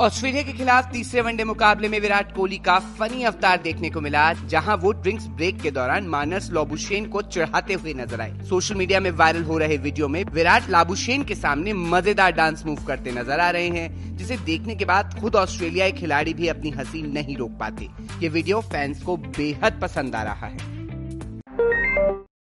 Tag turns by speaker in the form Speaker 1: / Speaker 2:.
Speaker 1: Australia के खिलाफ तीसरे वनडे मुकाबले में विराट कोहली का फनी अवतार देखने को मिला, जहाँ वो ड्रिंक्स ब्रेक के दौरान मानस लाबुशेन को चढ़ाते हुए नज़र आए। सोशल मीडिया में वायरल हो रहे वीडियो में विराट लाबुशेन के सामने मज़ेदार डांस मूव करते नज़र आ रहे हैं, जिसे देखने के बाद खुद ऑस्ट्रेलियाई खिलाड़ी भी अपनी हँसी नहीं रोक पाते। ये वीडियो फैंस को बेहद पसंद आ रहा है।